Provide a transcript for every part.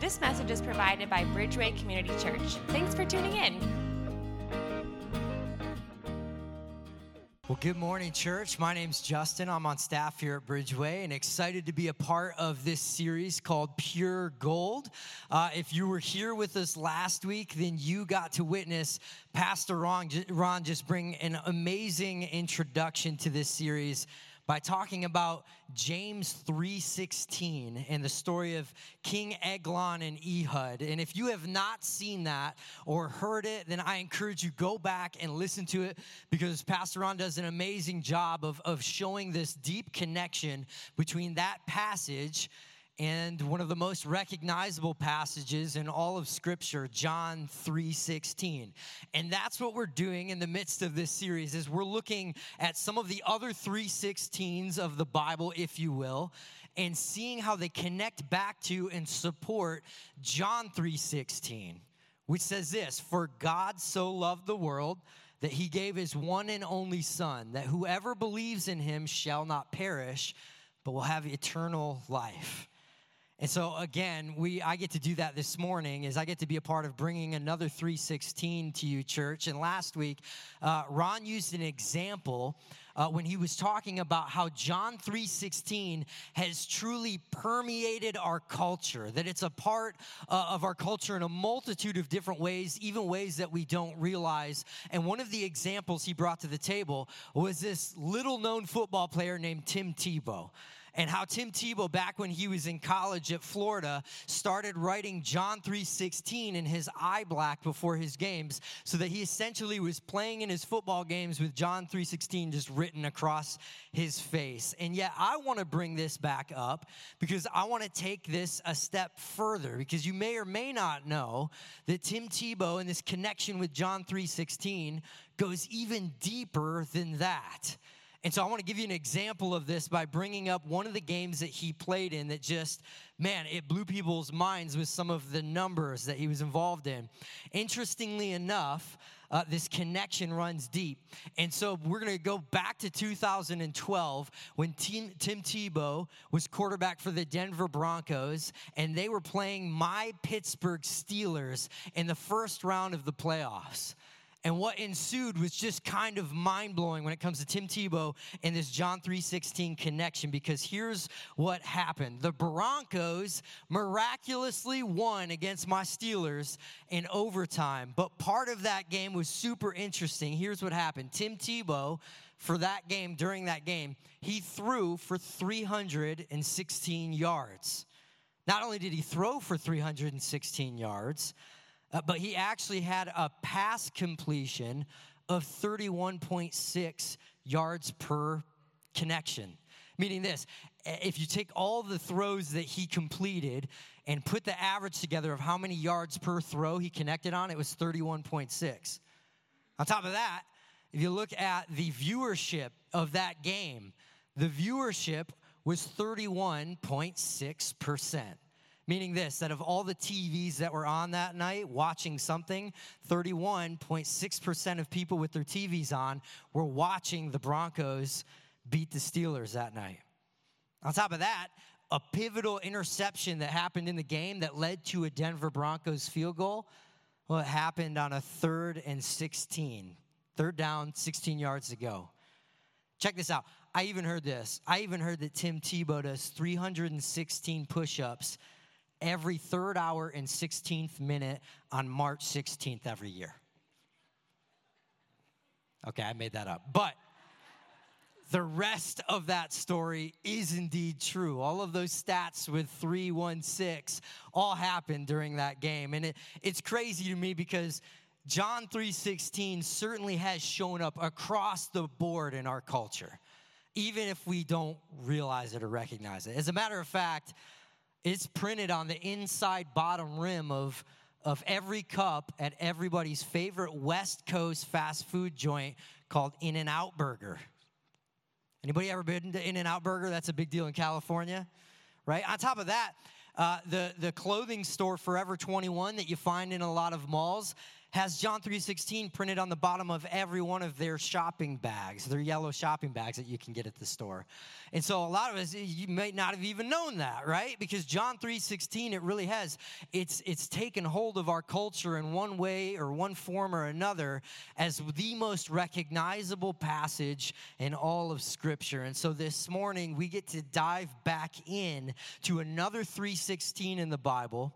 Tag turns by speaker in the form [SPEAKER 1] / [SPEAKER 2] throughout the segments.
[SPEAKER 1] This message is provided by Bridgeway Community Church. Thanks for tuning in.
[SPEAKER 2] Well, good morning, church. My name's Justin. I'm on staff here at Bridgeway and excited to be a part of this series called Pure Gold. Uh, if you were here with us last week, then you got to witness Pastor Ron, Ron just bring an amazing introduction to this series by talking about Judges 3:16 and the story of King Eglon and Ehud. And if you have not seen that or heard it, then I encourage you go back and listen to it because Pastor Ron does an amazing job of, of showing this deep connection between that passage and one of the most recognizable passages in all of scripture john 3.16 and that's what we're doing in the midst of this series is we're looking at some of the other 316s of the bible if you will and seeing how they connect back to and support john 3.16 which says this for god so loved the world that he gave his one and only son that whoever believes in him shall not perish but will have eternal life and so again, we I get to do that this morning is I get to be a part of bringing another 316 to you, church. And last week, uh, Ron used an example uh, when he was talking about how John 3:16 has truly permeated our culture, that it's a part uh, of our culture in a multitude of different ways, even ways that we don't realize. And one of the examples he brought to the table was this little-known football player named Tim Tebow and how Tim Tebow, back when he was in college at Florida, started writing John 3:16 in his eye black before his games, so that he essentially was playing in his football games with John 3:16 just written across his face. And yet, I want to bring this back up because I want to take this a step further because you may or may not know that Tim Tebow and this connection with John 3:16 goes even deeper than that. And so I want to give you an example of this by bringing up one of the games that he played in that just, man, it blew people's minds with some of the numbers that he was involved in. Interestingly enough, uh, this connection runs deep. And so we're going to go back to 2012 when Tim, Tim Tebow was quarterback for the Denver Broncos, and they were playing my Pittsburgh Steelers in the first round of the playoffs. And what ensued was just kind of mind blowing when it comes to Tim Tebow and this John 3:16 connection because here's what happened. The Broncos miraculously won against my Steelers in overtime, but part of that game was super interesting. Here's what happened. Tim Tebow for that game during that game, he threw for 316 yards. Not only did he throw for 316 yards, uh, but he actually had a pass completion of 31.6 yards per connection. Meaning this, if you take all the throws that he completed and put the average together of how many yards per throw he connected on, it was 31.6. On top of that, if you look at the viewership of that game, the viewership was 31.6%. Meaning this, that of all the TVs that were on that night watching something, 31.6% of people with their TVs on were watching the Broncos beat the Steelers that night. On top of that, a pivotal interception that happened in the game that led to a Denver Broncos field goal, well, it happened on a third and 16. Third down, 16 yards to go. Check this out. I even heard this. I even heard that Tim Tebow does 316 push ups every third hour and 16th minute on March 16th every year. Okay, I made that up. But the rest of that story is indeed true. All of those stats with 316 all happened during that game. And it, it's crazy to me because John 3:16 certainly has shown up across the board in our culture, even if we don't realize it or recognize it. As a matter of fact, it's printed on the inside bottom rim of, of every cup at everybody's favorite West Coast fast food joint called In N Out Burger. Anybody ever been to In N Out Burger? That's a big deal in California, right? On top of that, uh, the, the clothing store Forever 21 that you find in a lot of malls has John 3:16 printed on the bottom of every one of their shopping bags, their yellow shopping bags that you can get at the store. And so a lot of us you might not have even known that, right? Because John 3:16 it really has it's it's taken hold of our culture in one way or one form or another as the most recognizable passage in all of scripture. And so this morning we get to dive back in to another 3:16 in the Bible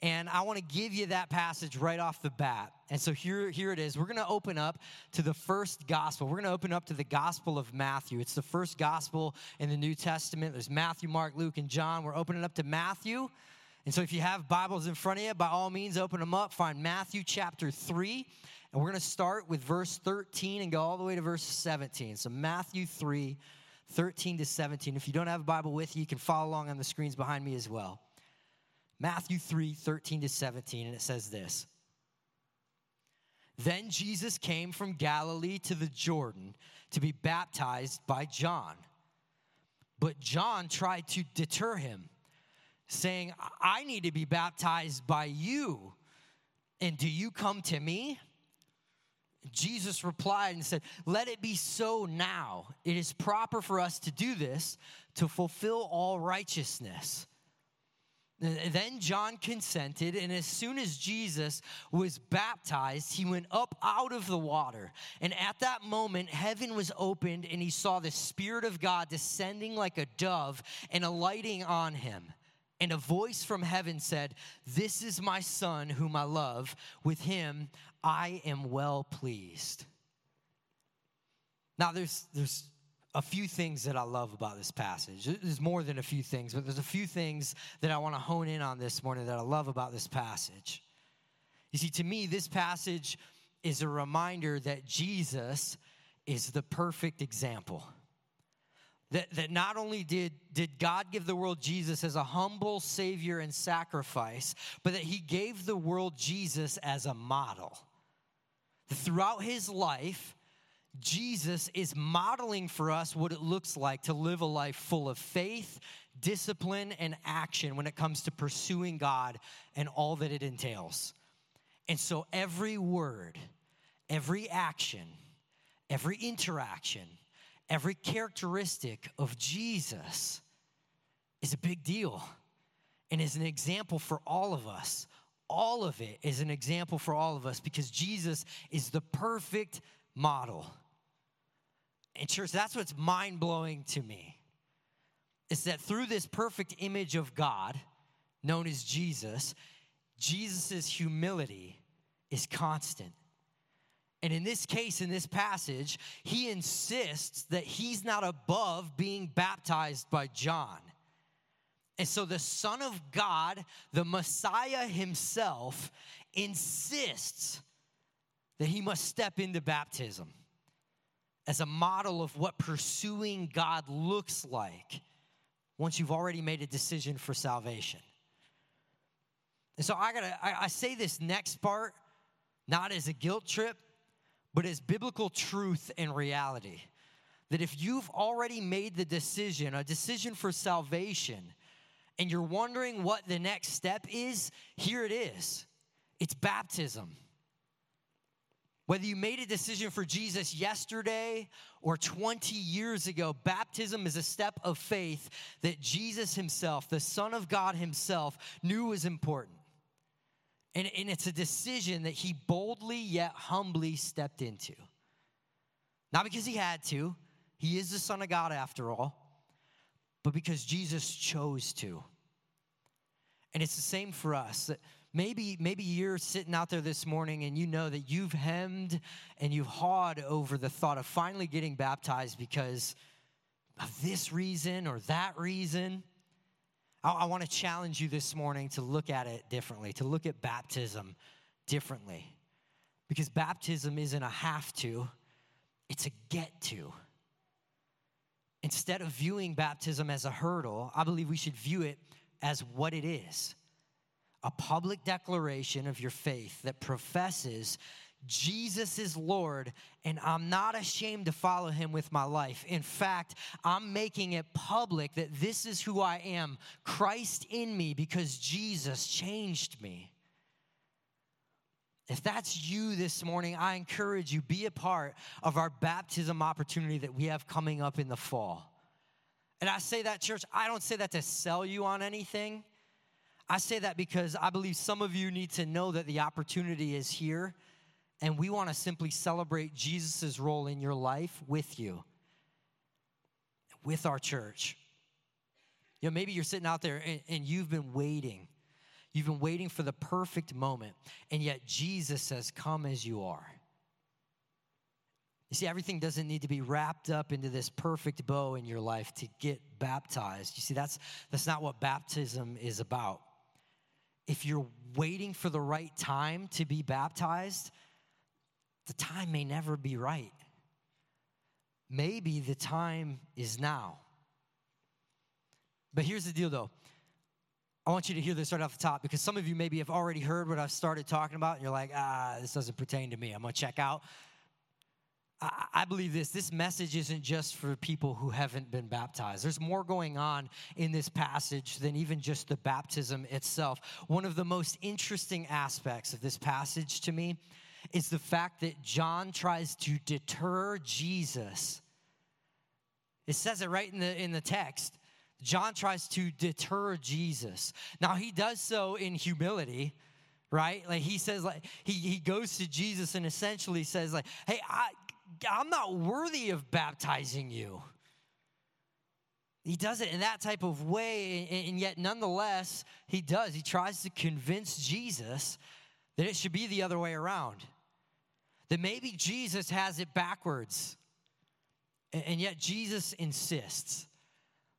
[SPEAKER 2] and I want to give you that passage right off the bat. And so here, here it is. We're going to open up to the first gospel. We're going to open up to the gospel of Matthew. It's the first gospel in the New Testament. There's Matthew, Mark, Luke, and John. We're opening up to Matthew. And so if you have Bibles in front of you, by all means, open them up. Find Matthew chapter 3. And we're going to start with verse 13 and go all the way to verse 17. So Matthew 3, 13 to 17. If you don't have a Bible with you, you can follow along on the screens behind me as well. Matthew 3 13 to 17, and it says this Then Jesus came from Galilee to the Jordan to be baptized by John. But John tried to deter him, saying, I need to be baptized by you, and do you come to me? Jesus replied and said, Let it be so now. It is proper for us to do this to fulfill all righteousness. Then John consented, and as soon as Jesus was baptized, he went up out of the water. And at that moment, heaven was opened, and he saw the Spirit of God descending like a dove and alighting on him. And a voice from heaven said, This is my Son, whom I love. With him I am well pleased. Now, there's, there's a few things that I love about this passage. There's more than a few things, but there's a few things that I want to hone in on this morning that I love about this passage. You see, to me, this passage is a reminder that Jesus is the perfect example. That, that not only did, did God give the world Jesus as a humble Savior and sacrifice, but that He gave the world Jesus as a model. Throughout His life, Jesus is modeling for us what it looks like to live a life full of faith, discipline, and action when it comes to pursuing God and all that it entails. And so every word, every action, every interaction, every characteristic of Jesus is a big deal and is an example for all of us. All of it is an example for all of us because Jesus is the perfect model. And, church, that's what's mind blowing to me. Is that through this perfect image of God, known as Jesus, Jesus' humility is constant. And in this case, in this passage, he insists that he's not above being baptized by John. And so the Son of God, the Messiah himself, insists that he must step into baptism as a model of what pursuing God looks like once you've already made a decision for salvation. And so I gotta, I, I say this next part not as a guilt trip, but as biblical truth and reality. That if you've already made the decision, a decision for salvation, and you're wondering what the next step is, here it is it's baptism. Whether you made a decision for Jesus yesterday or 20 years ago, baptism is a step of faith that Jesus Himself, the Son of God Himself, knew was important. And, and it's a decision that He boldly yet humbly stepped into. Not because He had to, He is the Son of God after all, but because Jesus chose to. And it's the same for us. That Maybe, maybe you're sitting out there this morning and you know that you've hemmed and you've hawed over the thought of finally getting baptized because of this reason or that reason. I, I want to challenge you this morning to look at it differently, to look at baptism differently. Because baptism isn't a have to, it's a get to. Instead of viewing baptism as a hurdle, I believe we should view it as what it is a public declaration of your faith that professes Jesus is Lord, and I'm not ashamed to follow him with my life. In fact, I'm making it public that this is who I am Christ in me because Jesus changed me. If that's you this morning, I encourage you be a part of our baptism opportunity that we have coming up in the fall. And I say that, church, I don't say that to sell you on anything. I say that because I believe some of you need to know that the opportunity is here, and we want to simply celebrate Jesus' role in your life with you, with our church. You know, maybe you're sitting out there and, and you've been waiting. You've been waiting for the perfect moment, and yet Jesus says, Come as you are. You see, everything doesn't need to be wrapped up into this perfect bow in your life to get baptized. You see, that's, that's not what baptism is about. If you're waiting for the right time to be baptized, the time may never be right. Maybe the time is now. But here's the deal though. I want you to hear this right off the top because some of you maybe have already heard what I've started talking about and you're like, ah, this doesn't pertain to me. I'm going to check out. I, believe this this message isn't just for people who haven't been baptized. There's more going on in this passage than even just the baptism itself. One of the most interesting aspects of this passage to me is the fact that John tries to deter Jesus. It says it right in the, in the text. John tries to deter Jesus. Now, he does so in humility right like he says like he, he goes to jesus and essentially says like hey i I'm not worthy of baptizing you. He does it in that type of way, and yet nonetheless, he does. He tries to convince Jesus that it should be the other way around. That maybe Jesus has it backwards. And yet Jesus insists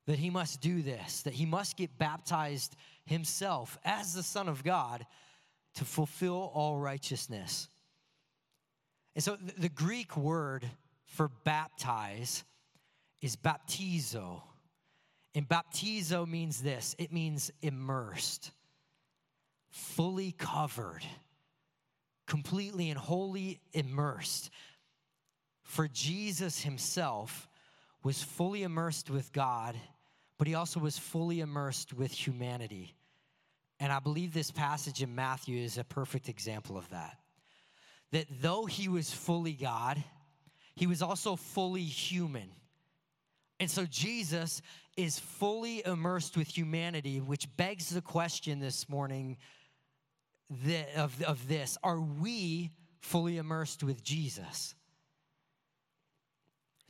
[SPEAKER 2] that he must do this, that he must get baptized himself as the Son of God to fulfill all righteousness. And so the Greek word for baptize is baptizo. And baptizo means this it means immersed, fully covered, completely and wholly immersed. For Jesus himself was fully immersed with God, but he also was fully immersed with humanity. And I believe this passage in Matthew is a perfect example of that that though he was fully God, he was also fully human. And so Jesus is fully immersed with humanity, which begs the question this morning that, of, of this Are we fully immersed with Jesus?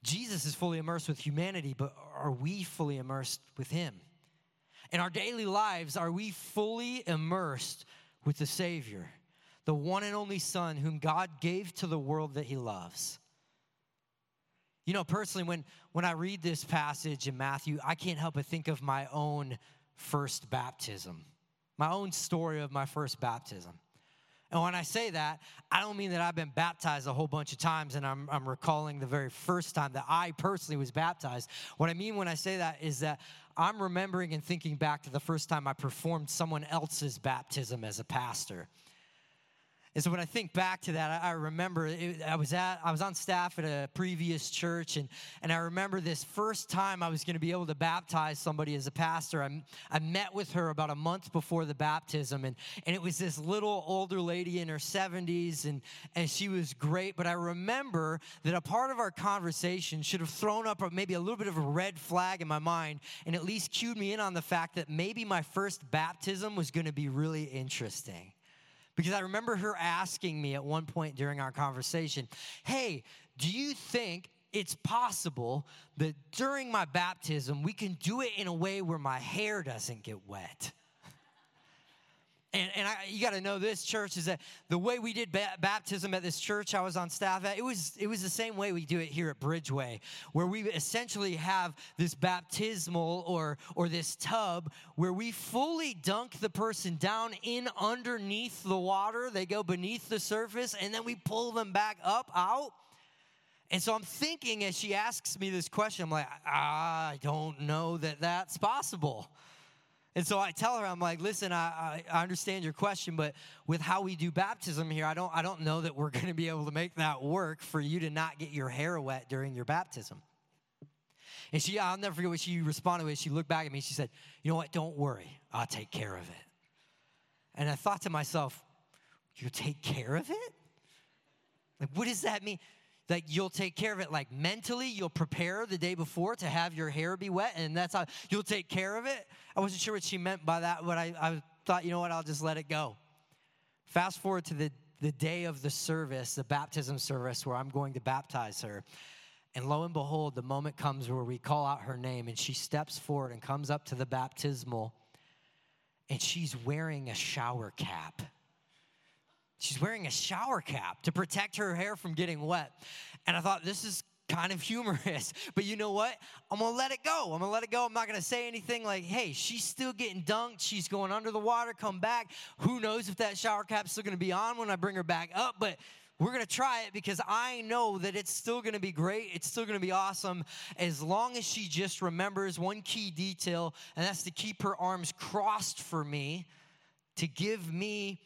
[SPEAKER 2] Jesus is fully immersed with humanity, but are we fully immersed with him? In our daily lives, are we fully immersed with the Savior? The one and only Son whom God gave to the world that he loves. You know, personally, when, when I read this passage in Matthew, I can't help but think of my own first baptism, my own story of my first baptism. And when I say that, I don't mean that I've been baptized a whole bunch of times and I'm, I'm recalling the very first time that I personally was baptized. What I mean when I say that is that I'm remembering and thinking back to the first time I performed someone else's baptism as a pastor. And so when I think back to that, I, remember it, I was at I was on staff at a previous church, and and I remember this first time I was going to be able to baptize somebody as a pastor. I, I met with her about a month before the baptism, and and it was this little older lady in her 70s, and and she was great. But I remember that a part of our conversation should have thrown up maybe a little bit of a red flag in my mind, and at least cued me in on the fact that maybe my first baptism was going to be really interesting. Because I remember her asking me at one point during our conversation, Hey, do you think it's possible that during my baptism we can do it in a way where my hair doesn't get wet? And, and I, you got to know this church is that the way we did ba- baptism at this church I was on staff at, it was, it was the same way we do it here at Bridgeway, where we essentially have this baptismal or, or this tub where we fully dunk the person down in underneath the water. They go beneath the surface and then we pull them back up out. And so I'm thinking as she asks me this question, I'm like, I don't know that that's possible. And so I tell her, I'm like, listen, I, I, understand your question, but with how we do baptism here, I don't, I don't know that we're going to be able to make that work for you to not get your hair wet during your baptism. And she, I'll never forget what she responded with. She looked back at me. She said, you know what? Don't worry. I'll take care of it. And I thought to myself, You'll take care of it? Like, what does that mean? Like, you'll take care of it, like mentally, you'll prepare the day before to have your hair be wet, and that's how you'll take care of it. I wasn't sure what she meant by that, but I, I thought, you know what, I'll just let it go. Fast forward to the, the day of the service, the baptism service, where I'm going to baptize her. And lo and behold, the moment comes where we call out her name, and she steps forward and comes up to the baptismal, and she's wearing a shower cap. She's wearing a shower cap to protect her hair from getting wet. And I thought, this is kind of humorous. But you know what? I'm gonna let it go. I'm gonna let it go. I'm not gonna say anything like, hey, she's still getting dunked. She's going under the water, come back. Who knows if that shower cap's still gonna be on when I bring her back up? But we're to try it because I know that it's still to be great. It's still to be awesome as long as she just remembers one key detail, and that's to keep her arms crossed for me, to give me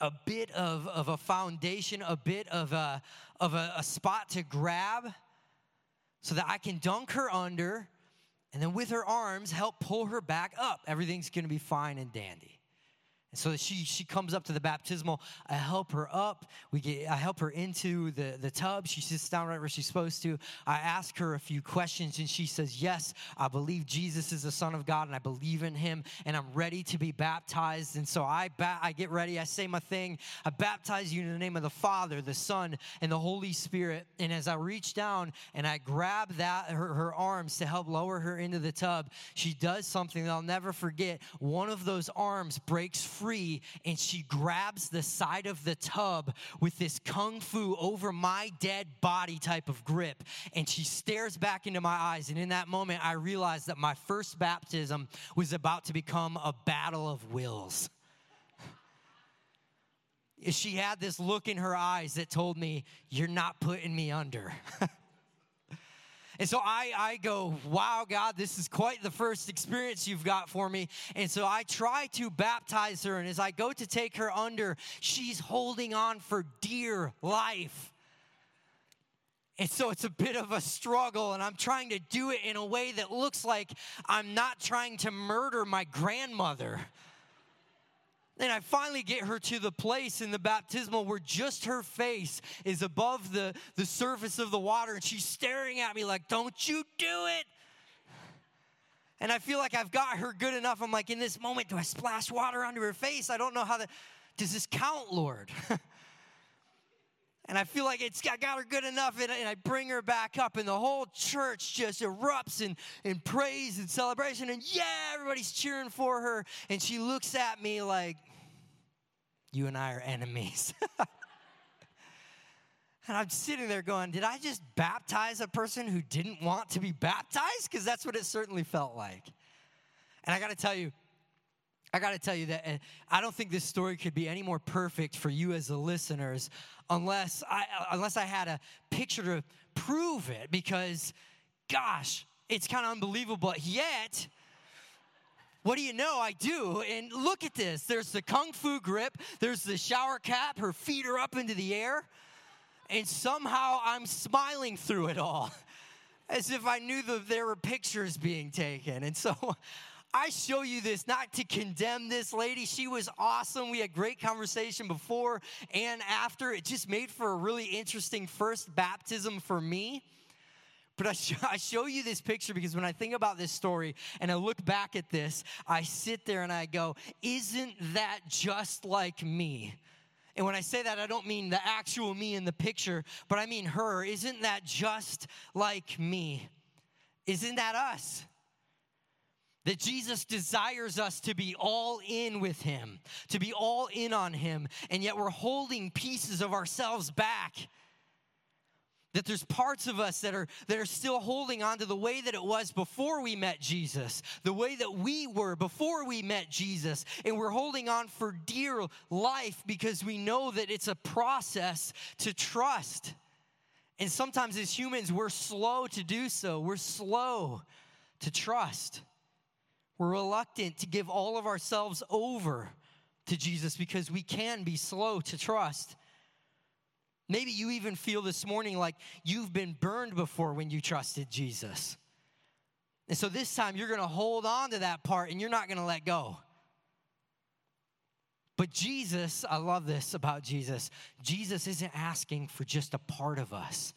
[SPEAKER 2] a bit of, of a foundation, a bit of a, of a, a spot to grab so that I can dunk her under and then with her arms help pull her back up. Everything's to be fine and dandy. And so she she comes up to the baptismal. I help her up. We get I help her into the, the tub. She sits down right where she's supposed to. I ask her a few questions and she says, Yes, I believe Jesus is the Son of God and I believe in him and I'm ready to be baptized. And so I ba- I get ready, I say my thing. I baptize you in the name of the Father, the Son, and the Holy Spirit. And as I reach down and I grab that her, her arms to help lower her into the tub, she does something that I'll never forget. One of those arms breaks free and she grabs the side of the tub with this kung fu over my dead body type of grip. And she stares back into my eyes. And in that moment, I realized that my first baptism was about to become a battle of wills. She had this look in her eyes that told me, You're not putting me under. And so I, I go, wow, God, this is quite the first experience you've got for me. And so I try to baptize her. And as I go to take her under, she's holding on for dear life. And so it's a bit of a struggle, and I'm trying to do it in a way that looks like I'm not trying to murder my grandmother. And I finally get her to the place in the baptismal where just her face is above the, the surface of the water, and she's staring at me like, Don't you do it! And I feel like I've got her good enough. I'm like, in this moment, do I splash water onto her face? I don't know how to. Does this count, Lord? and I feel like it's I got her good enough, and, and, I bring her back up, and the whole church just erupts in, in praise and celebration, and yeah, everybody's cheering for her, and she looks at me like, you and I are enemies. and I'm sitting there going, Did I just baptize a person who didn't want to be baptized? Because that's what it certainly felt like. And I got to tell you, I got to tell you that I don't think this story could be any more perfect for you as the listeners unless I, unless I had a picture to prove it because, gosh, it's kind of unbelievable. But yet, what do you know? I do. And look at this. There's the kung fu grip, there's the shower cap, her feet are up into the air, and somehow I'm smiling through it all as if I knew that there were pictures being taken. And so I show you this not to condemn this lady. She was awesome. We had great conversation before and after. It just made for a really interesting first baptism for me. But I, sh- I show you this picture because when I think about this story and I look back at this, I sit there and I go, Isn't that just like me? And when I say that, I don't mean the actual me in the picture, but I mean her. Isn't that just like me? Isn't that us? That Jesus desires us to be all in with Him, to be all in on Him, and yet we're holding pieces of ourselves back that there's parts of us that are that are still holding on to the way that it was before we met Jesus, the way that we were before we met Jesus, and we're holding on for dear life because we know that it's a process to trust. And sometimes as humans, we're slow to do so. We're slow to trust. We're reluctant to give all of ourselves over to Jesus because we can be slow to trust. Maybe you even feel this morning like you've been burned before when you trusted Jesus. And so this time you're going to hold on to that part and you're not going to let go. But Jesus, I love this about Jesus. Jesus isn't asking for just a part of us,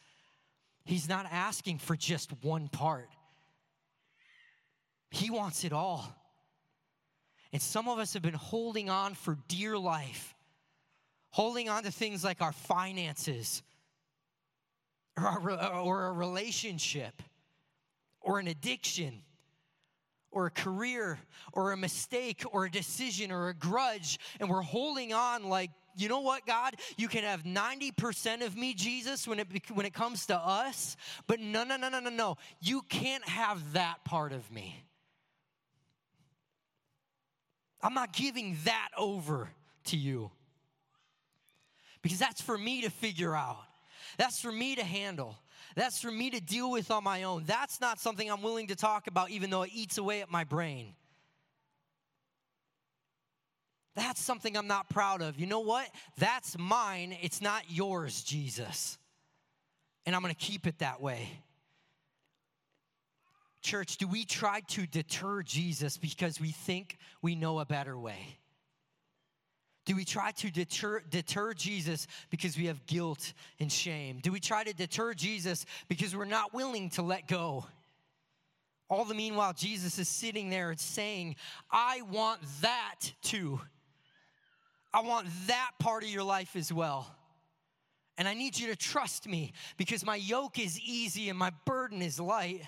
[SPEAKER 2] He's not asking for just one part. He wants it all. And some of us have been holding on for dear life, holding on to things like our finances or, our, or a relationship or an addiction or a career or a mistake or a decision or a grudge, and we're holding on like, you know what, God? You can have 90% of me, Jesus, when it, when it comes to us, but no, no, no, no, no, no. You can't have that part of me. I'm not giving that over to you because that's for me to figure out. That's for me to handle. That's for me to deal with on my own. That's not something I'm willing to talk about, even though it eats away at my brain. That's something I'm not proud of. You know what? That's mine. It's not yours, Jesus. And I'm going to keep it that way. Church, do we try to deter Jesus because we think we know a better way? Do we try to deter, deter Jesus because we have guilt and shame? Do we try to deter Jesus because we're not willing to let go? All the meanwhile, Jesus is sitting there and saying, I want that too. I want that part of your life as well. And I need you to trust me because my yoke is easy and my burden is light.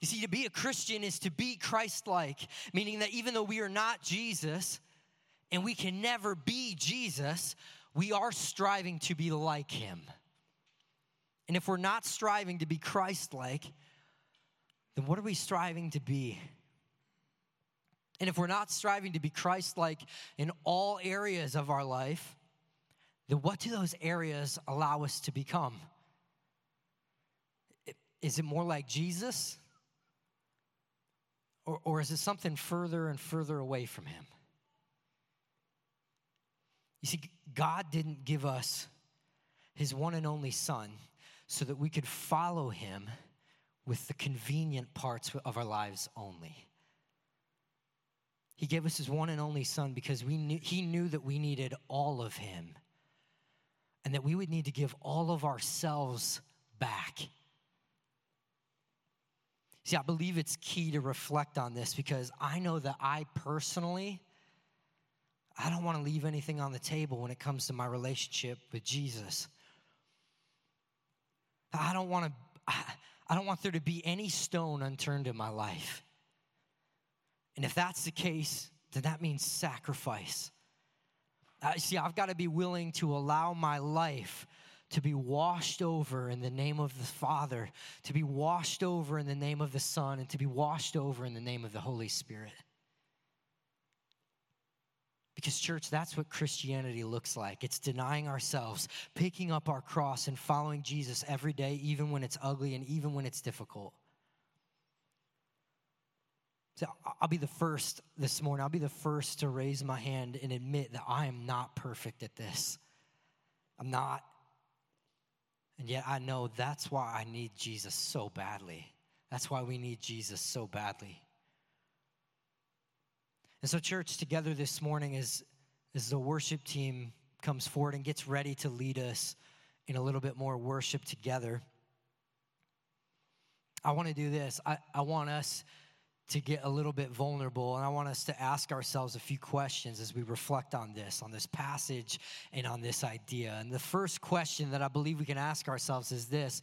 [SPEAKER 2] You see, to be a Christian is to be Christ like, meaning that even though we are not Jesus and we can never be Jesus, we are striving to be like him. And if we're not striving to be Christ like, then what are we striving to be? And if we're not striving to be Christ like in all areas of our life, then what do those areas allow us to become? Is it more like Jesus? Or, or is it something further and further away from Him? You see, God didn't give us His one and only Son so that we could follow Him with the convenient parts of our lives only. He gave us His one and only Son because we knew, He knew that we needed all of Him and that we would need to give all of ourselves back See, I believe it's key to reflect on this because I know that I personally, I don't want to leave anything on the table when it comes to my relationship with Jesus. I don't want to, I don't want there to be any stone unturned in my life. And if that's the case, then that means sacrifice. Uh, see, I've got to be willing to allow my life to be washed over in the name of the Father, to be washed over in the name of the Son, and to be washed over in the name of the Holy Spirit. Because, church, that's what Christianity looks like. It's denying ourselves, picking up our cross, and following Jesus every day, even when it's ugly and even when it's difficult. So I'll be the first this morning, I'll be the first to raise my hand and admit that I am not perfect at this. I'm not. And yet I know that's why I need Jesus so badly. That's why we need Jesus so badly. And so, church, together this morning, as, as the worship team comes forward and gets ready to lead us in a little bit more worship together, I want to do this. I, I want us to get a little bit vulnerable. And I want us to ask ourselves a few questions as we reflect on this, on this passage, and on this idea. And the first question that I believe we can ask ourselves is this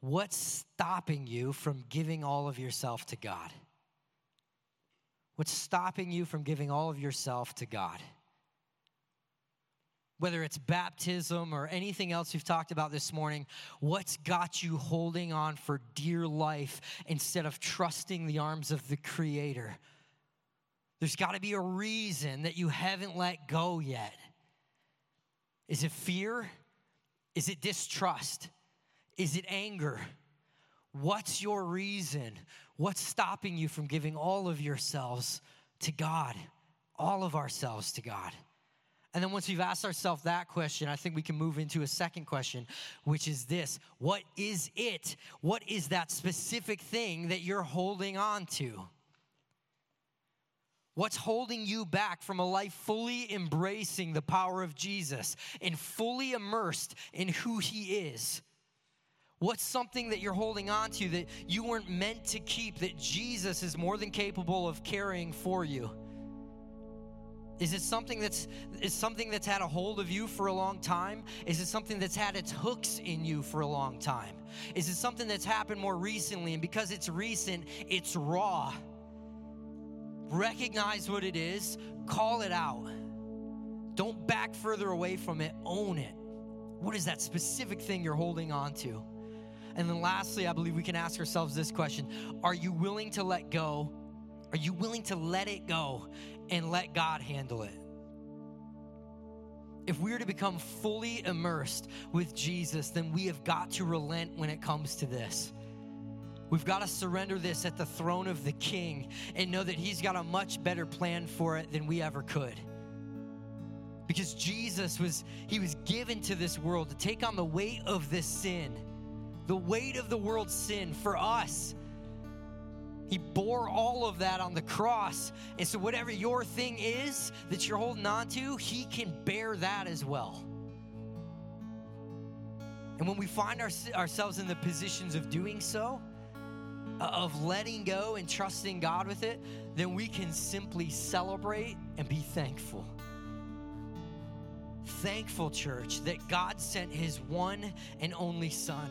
[SPEAKER 2] What's stopping you from giving all of yourself to God? What's stopping you from giving all of yourself to God? whether it's baptism or anything else we've talked about this morning, what's got you holding on for dear life instead of trusting the arms of the Creator? There's got to be a reason that you haven't let go yet. Is it fear? Is it distrust? Is it anger? What's your reason? What's stopping you from giving all of yourselves to God? All of ourselves to God. And then once we've asked ourselves that question, I think we can move into a second question, which is this What is it? What is that specific thing that you're holding on to? What's holding you back from a life fully embracing the power of Jesus and fully immersed in who He is? What's something that you're holding on to that you weren't meant to keep that Jesus is more than capable of carrying for you? Is it something that's is something that's had a hold of you for a long time? Is it something that's had its hooks in you for a long time? Is it something that's happened more recently and because it's recent, it's raw? Recognize what it is, call it out. Don't back further away from it, own it. What is that specific thing you're holding on to? And then lastly, I believe we can ask ourselves this question Are you willing to let go? Are you willing to let it go and let God handle it? If we're to become fully immersed with Jesus, then we have got to relent when it comes to this. We've got to surrender this at the throne of the King and know that He's got a much better plan for it than we ever could. Because Jesus was, He was given to this world to take on the weight of this sin, the weight of the world's sin for us. He bore all of that on the cross. And so, whatever your thing is that you're holding on to, He can bear that as well. And when we find our, ourselves in the positions of doing so, uh, of letting go and trusting God with it, then we can simply celebrate and be thankful. Thankful, church, that God sent His one and only Son.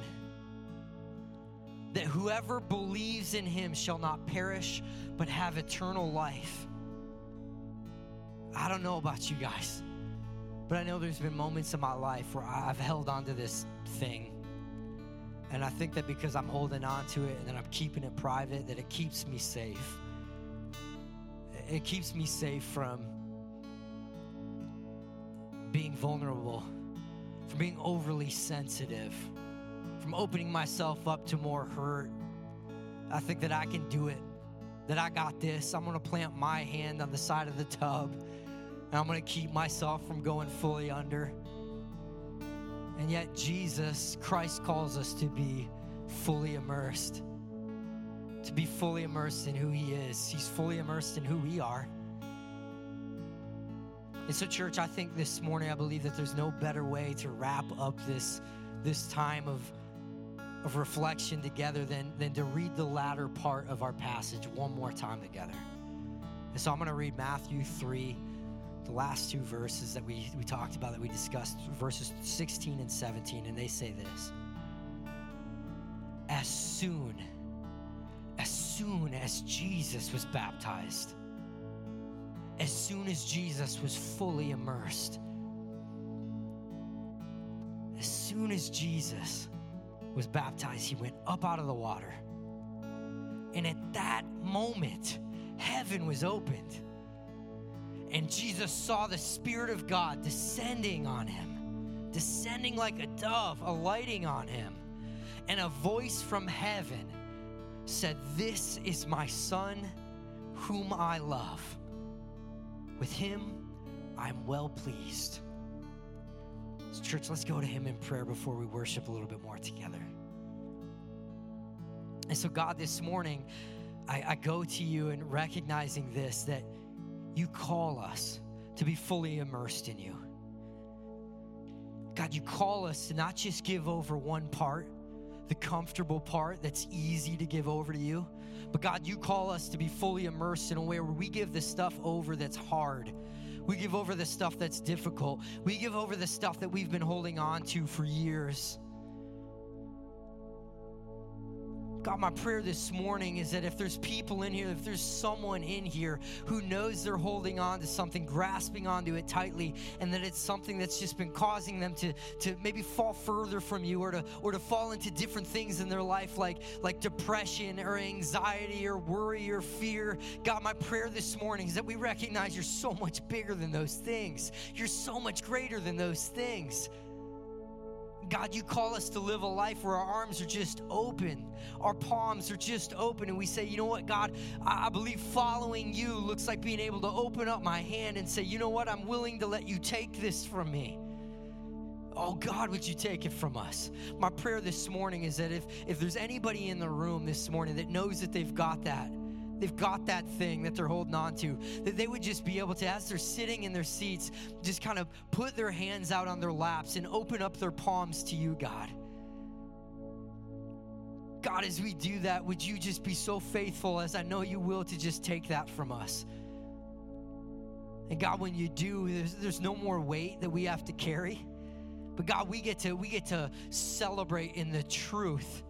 [SPEAKER 2] That whoever believes in Him shall not perish, but have eternal life. I don't know about you guys, but I know there's been moments in my life where I've held on to this thing and I think that because I'm holding on to it and I'm keeping it private, that it keeps me safe. It keeps me safe from being vulnerable, from being overly sensitive, from opening myself up to more hurt. I think that I can do it, that I got this. I'm gonna plant my hand on the side of the tub, and I'm gonna keep myself from going fully under. And yet, Jesus, Christ calls us to be fully immersed, to be fully immersed in who He is. He's fully immersed in who we are. And so, church, I think this morning, I believe that there's no better way to wrap up this, this time of, of reflection together than, than to read the latter part of our passage one more time together. And so I'm going to read Matthew 3 the last two verses that we, we talked about, that we discussed, verses 16 and 17, and they say this As soon, as soon as Jesus was baptized, as soon as Jesus was fully immersed, as soon as Jesus was baptized, he went up out of the water. And at that moment, heaven was opened and Jesus saw the Spirit of God descending on him, descending like a dove, alighting on him. And a voice from heaven said, This is my Son, whom I love. With him, I'm well pleased. So church, let's go to him in prayer before we worship a little bit more together. And so, God, this morning, I, I go to you and recognizing this that you call us to be fully immersed in you. God, you call us to not just give over one part, the comfortable part that's easy to give over to you, but God, you call us to be fully immersed in a way where we give the stuff over that's hard. We give over the stuff that's difficult. We give over the stuff that we've been holding on to for years. God, my prayer this morning is that if there's people in here, if there's someone in here who knows they're holding on to something, grasping onto it tightly, and that it's something that's just been causing them to, to maybe fall further from you or to, or to fall into different things in their life like, like depression or anxiety or worry or fear. God, my prayer this morning is that we recognize you're so much bigger than those things. You're so much greater than those things. God, you call us to live a life where our arms are just open, our palms are just open, and we say, you know what, God, I, I, believe following you looks like being able to open up my hand and say, you know what, I'm willing to let you take this from me. Oh God, would you take it from us? My prayer this morning is that if, if there's anybody in the room this morning that knows that they've got that, they've got that thing that they're holding on to, that they would just be able to, as they're sitting in their seats, just kind of put their hands out on their laps and open up their palms to you, God. God, as we do that, would you just be so faithful, as I know you will, to just take that from us? And God, when you do, there's, there's no more weight that we have to carry. But God, we get to we get to celebrate in the truth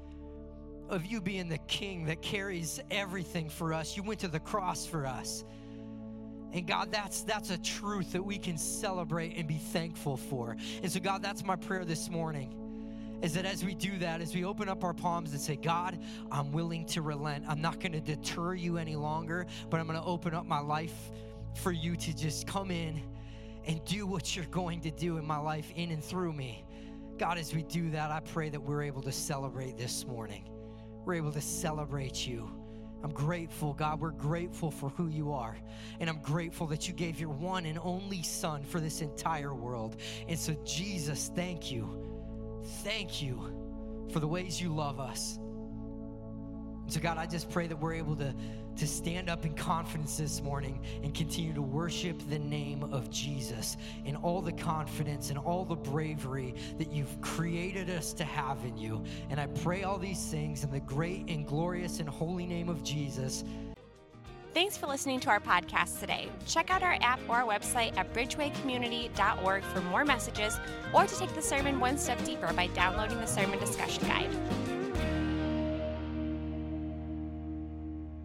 [SPEAKER 2] of you being the king that carries everything for us. You went to the cross for us. And God, that's that's a truth that we can celebrate and be thankful for. And so God, that's my prayer this morning. Is that as we do that, as we open up our palms and say, God, I'm willing to relent. I'm not going to deter you any longer, but I'm going to open up my life for you to just come in and do what you're going to do in my life in and through me. God, as we do that, I pray that we're able to celebrate this morning. We're able to celebrate you. I'm grateful, God. We're grateful for who you are. And I'm grateful that you gave your one and only Son for this entire world. And so, Jesus, thank you. Thank you for the ways you love us. So, God, I just pray that we're able to to stand up in confidence this morning and continue to worship the name of Jesus in all the confidence and all the bravery that you've created us to have in you. And I pray all these things in the great and glorious and holy name of Jesus.
[SPEAKER 1] Thanks for listening to our podcast today. Check out our app or our website at bridgewaycommunity.org for more messages or to take the sermon one step deeper by downloading the sermon discussion guide.